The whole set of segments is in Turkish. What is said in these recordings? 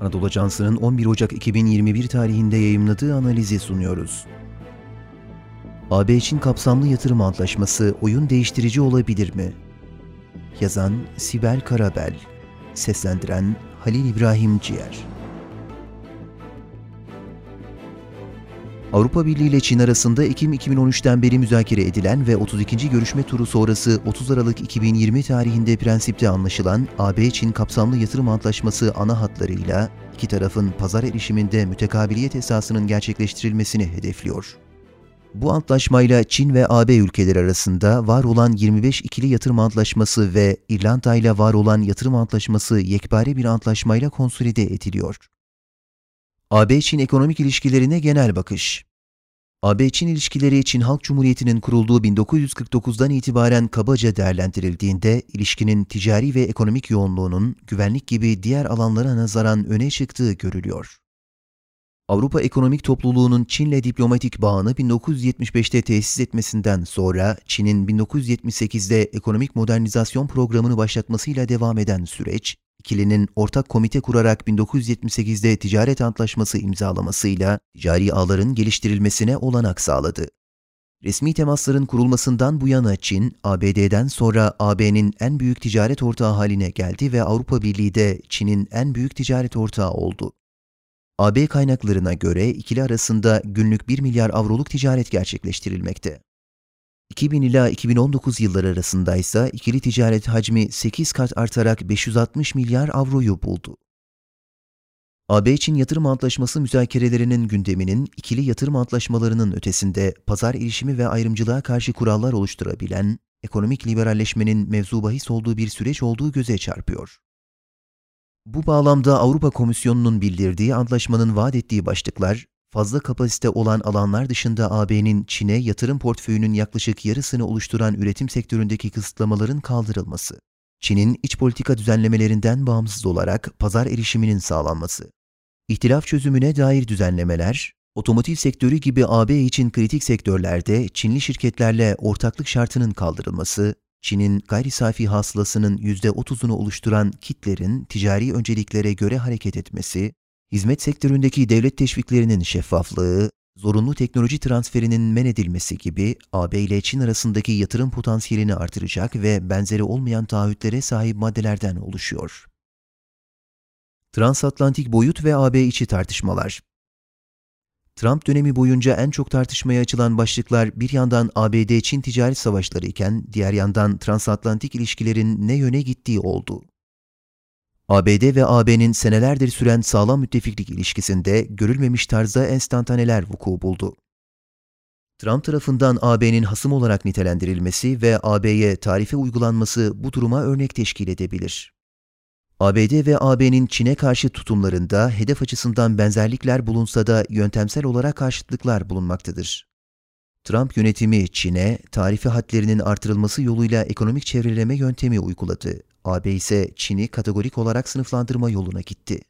Anadolu Ajansı'nın 11 Ocak 2021 tarihinde yayımladığı analizi sunuyoruz. AB-Çin kapsamlı yatırım antlaşması oyun değiştirici olabilir mi? Yazan Sibel Karabel Seslendiren Halil İbrahim Ciğer Avrupa Birliği ile Çin arasında Ekim 2013'ten beri müzakere edilen ve 32. görüşme turu sonrası 30 Aralık 2020 tarihinde prensipte anlaşılan AB-Çin kapsamlı yatırım antlaşması ana hatlarıyla iki tarafın pazar erişiminde mütekabiliyet esasının gerçekleştirilmesini hedefliyor. Bu antlaşmayla Çin ve AB ülkeleri arasında var olan 25 ikili yatırım antlaşması ve İrlanda ile var olan yatırım antlaşması yekpare bir antlaşmayla konsolide ediliyor. AB-Çin ekonomik ilişkilerine genel bakış AB-Çin ilişkileri Çin Halk Cumhuriyeti'nin kurulduğu 1949'dan itibaren kabaca değerlendirildiğinde ilişkinin ticari ve ekonomik yoğunluğunun güvenlik gibi diğer alanlara nazaran öne çıktığı görülüyor. Avrupa Ekonomik Topluluğu'nun Çin'le diplomatik bağını 1975'te tesis etmesinden sonra Çin'in 1978'de ekonomik modernizasyon programını başlatmasıyla devam eden süreç, ikilinin ortak komite kurarak 1978'de ticaret antlaşması imzalamasıyla ticari ağların geliştirilmesine olanak sağladı. Resmi temasların kurulmasından bu yana Çin, ABD'den sonra AB'nin en büyük ticaret ortağı haline geldi ve Avrupa Birliği de Çin'in en büyük ticaret ortağı oldu. AB kaynaklarına göre ikili arasında günlük 1 milyar avroluk ticaret gerçekleştirilmekte. 2000 ila 2019 yılları arasında ise ikili ticaret hacmi 8 kat artarak 560 milyar avroyu buldu. AB-Çin yatırım antlaşması müzakerelerinin gündeminin ikili yatırım antlaşmalarının ötesinde pazar erişimi ve ayrımcılığa karşı kurallar oluşturabilen, ekonomik liberalleşmenin mevzu bahis olduğu bir süreç olduğu göze çarpıyor. Bu bağlamda Avrupa Komisyonu'nun bildirdiği antlaşmanın vaat ettiği başlıklar, fazla kapasite olan alanlar dışında AB'nin Çin'e yatırım portföyünün yaklaşık yarısını oluşturan üretim sektöründeki kısıtlamaların kaldırılması, Çin'in iç politika düzenlemelerinden bağımsız olarak pazar erişiminin sağlanması, ihtilaf çözümüne dair düzenlemeler, otomotiv sektörü gibi AB için kritik sektörlerde Çinli şirketlerle ortaklık şartının kaldırılması, Çin'in gayri safi hasılasının %30'unu oluşturan kitlerin ticari önceliklere göre hareket etmesi, hizmet sektöründeki devlet teşviklerinin şeffaflığı, zorunlu teknoloji transferinin men edilmesi gibi AB ile Çin arasındaki yatırım potansiyelini artıracak ve benzeri olmayan taahhütlere sahip maddelerden oluşuyor. Transatlantik boyut ve AB içi tartışmalar Trump dönemi boyunca en çok tartışmaya açılan başlıklar bir yandan ABD-Çin ticaret savaşları iken diğer yandan transatlantik ilişkilerin ne yöne gittiği oldu. ABD ve AB'nin senelerdir süren sağlam müttefiklik ilişkisinde görülmemiş tarzda enstantaneler vuku buldu. Trump tarafından AB'nin hasım olarak nitelendirilmesi ve AB'ye tarife uygulanması bu duruma örnek teşkil edebilir. ABD ve AB'nin Çin'e karşı tutumlarında hedef açısından benzerlikler bulunsa da yöntemsel olarak karşıtlıklar bulunmaktadır. Trump yönetimi Çin'e tarife hadlerinin artırılması yoluyla ekonomik çevreleme yöntemi uyguladı. AB ise Çin'i kategorik olarak sınıflandırma yoluna gitti.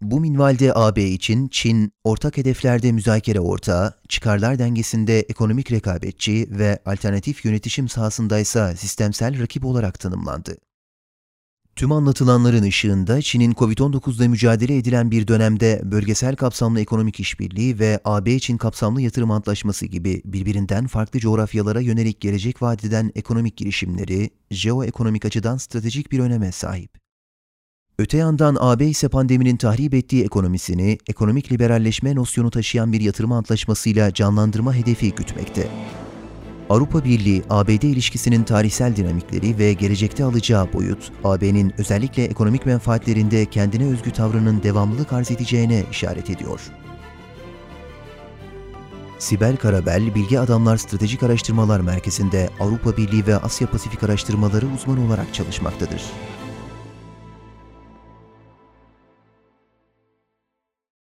Bu minvalde AB için Çin, ortak hedeflerde müzakere ortağı, çıkarlar dengesinde ekonomik rekabetçi ve alternatif yönetişim sahasındaysa sistemsel rakip olarak tanımlandı. Tüm anlatılanların ışığında Çin'in COVID-19'da mücadele edilen bir dönemde bölgesel kapsamlı ekonomik işbirliği ve AB-Çin kapsamlı yatırım antlaşması gibi birbirinden farklı coğrafyalara yönelik gelecek vadeden ekonomik girişimleri jeoekonomik açıdan stratejik bir öneme sahip. Öte yandan AB ise pandeminin tahrip ettiği ekonomisini ekonomik liberalleşme nosyonu taşıyan bir yatırım antlaşmasıyla canlandırma hedefi gütmekte. Avrupa Birliği-ABD ilişkisinin tarihsel dinamikleri ve gelecekte alacağı boyut, AB'nin özellikle ekonomik menfaatlerinde kendine özgü tavrının devamlılık arz edeceğine işaret ediyor. Sibel Karabel, Bilgi Adamlar Stratejik Araştırmalar Merkezi'nde Avrupa Birliği ve Asya Pasifik araştırmaları uzmanı olarak çalışmaktadır.